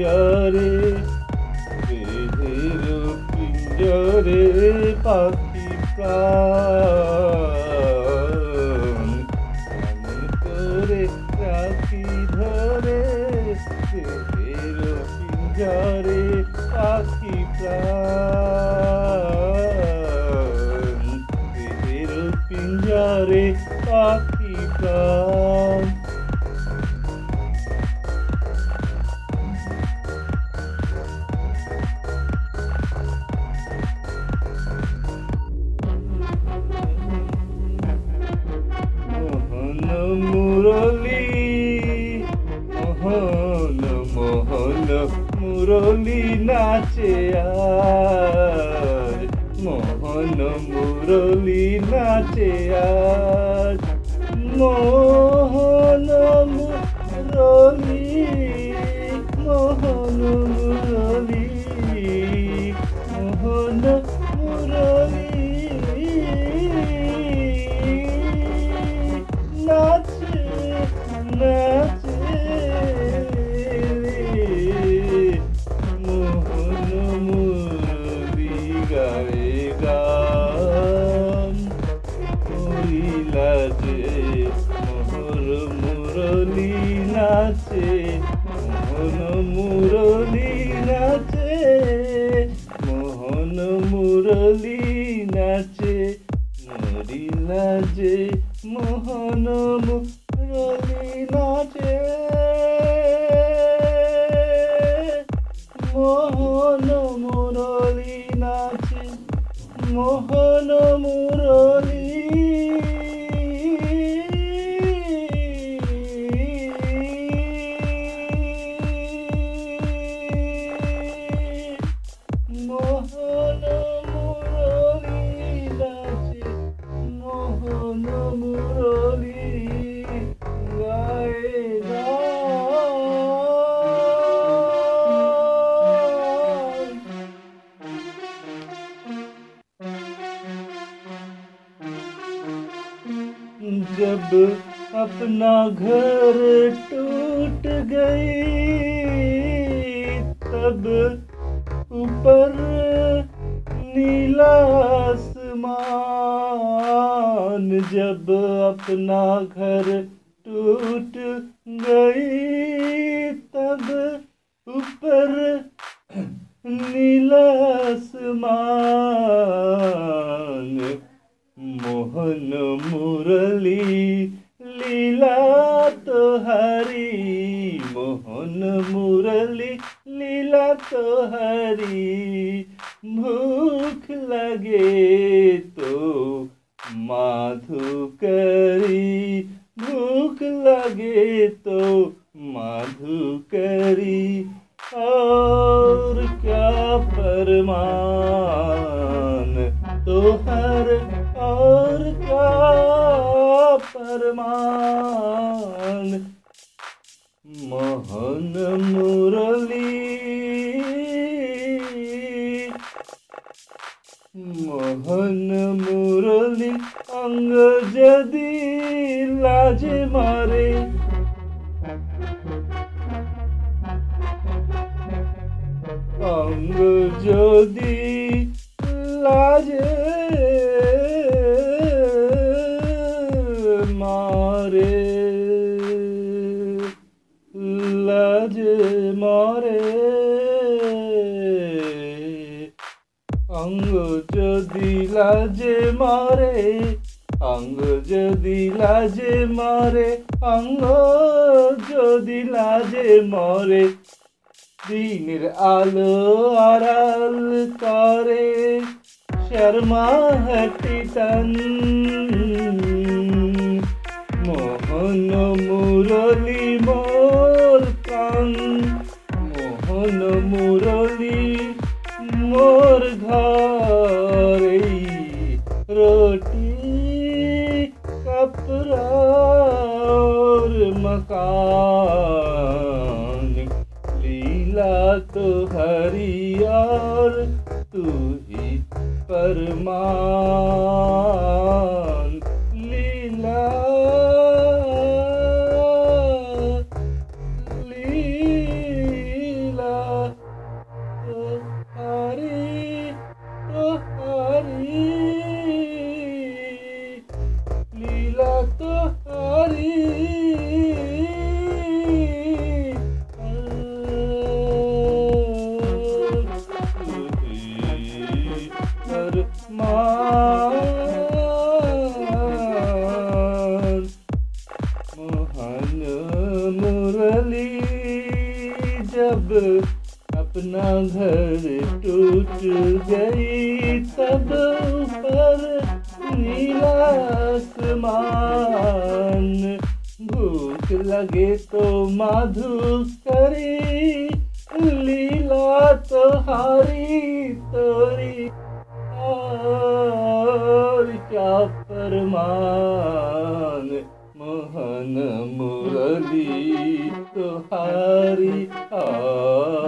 পিঞ্জরে বেদের পিঞ্জরে পাখি প্রাণ। করে রাখি ধরে বেদের পিঞ্জরে পাখি প্রাণ। বেদের পিঞ্জরে পাখি প্রাণ। মুরলি, মোহন মোহন, মুরলি নাচে আজ। মোহন, মুরলি নাচে আজ। মোহন, মুরলি মোহন মুরলি মোহন, মুরলি। মুরলি নাচে মরিলা নাচে মহানম রলি নাচে। মোহন মুরলি নাচে মোহন মুরলি जब अपना घर टूट गई तब ऊपर नीला आसमान जब अपना घर टूट गई तो हरी, मोहन मुरली लीला तो हरी। भूख लगे तो माधु करी भूख लगे तो माधु करी और क्या फरमान तो हर और क्या फरमान মহন মুরলি। মোহন মুরলি অঙ্গ যদি লাজে মারে। অঙ্গ যদি লাজে লাজে মারে, অঙ্গ যদি লাজে মারে, অঙ্গ যদি লাজে মরে, দিনের আলো আড়াল করে, শর্মা হটি তন মোহন মুরলি মোর तू ही परमान अपना घर टूट गई तब पर नीला आसमान। भूख लगे तो माधु करे hari oh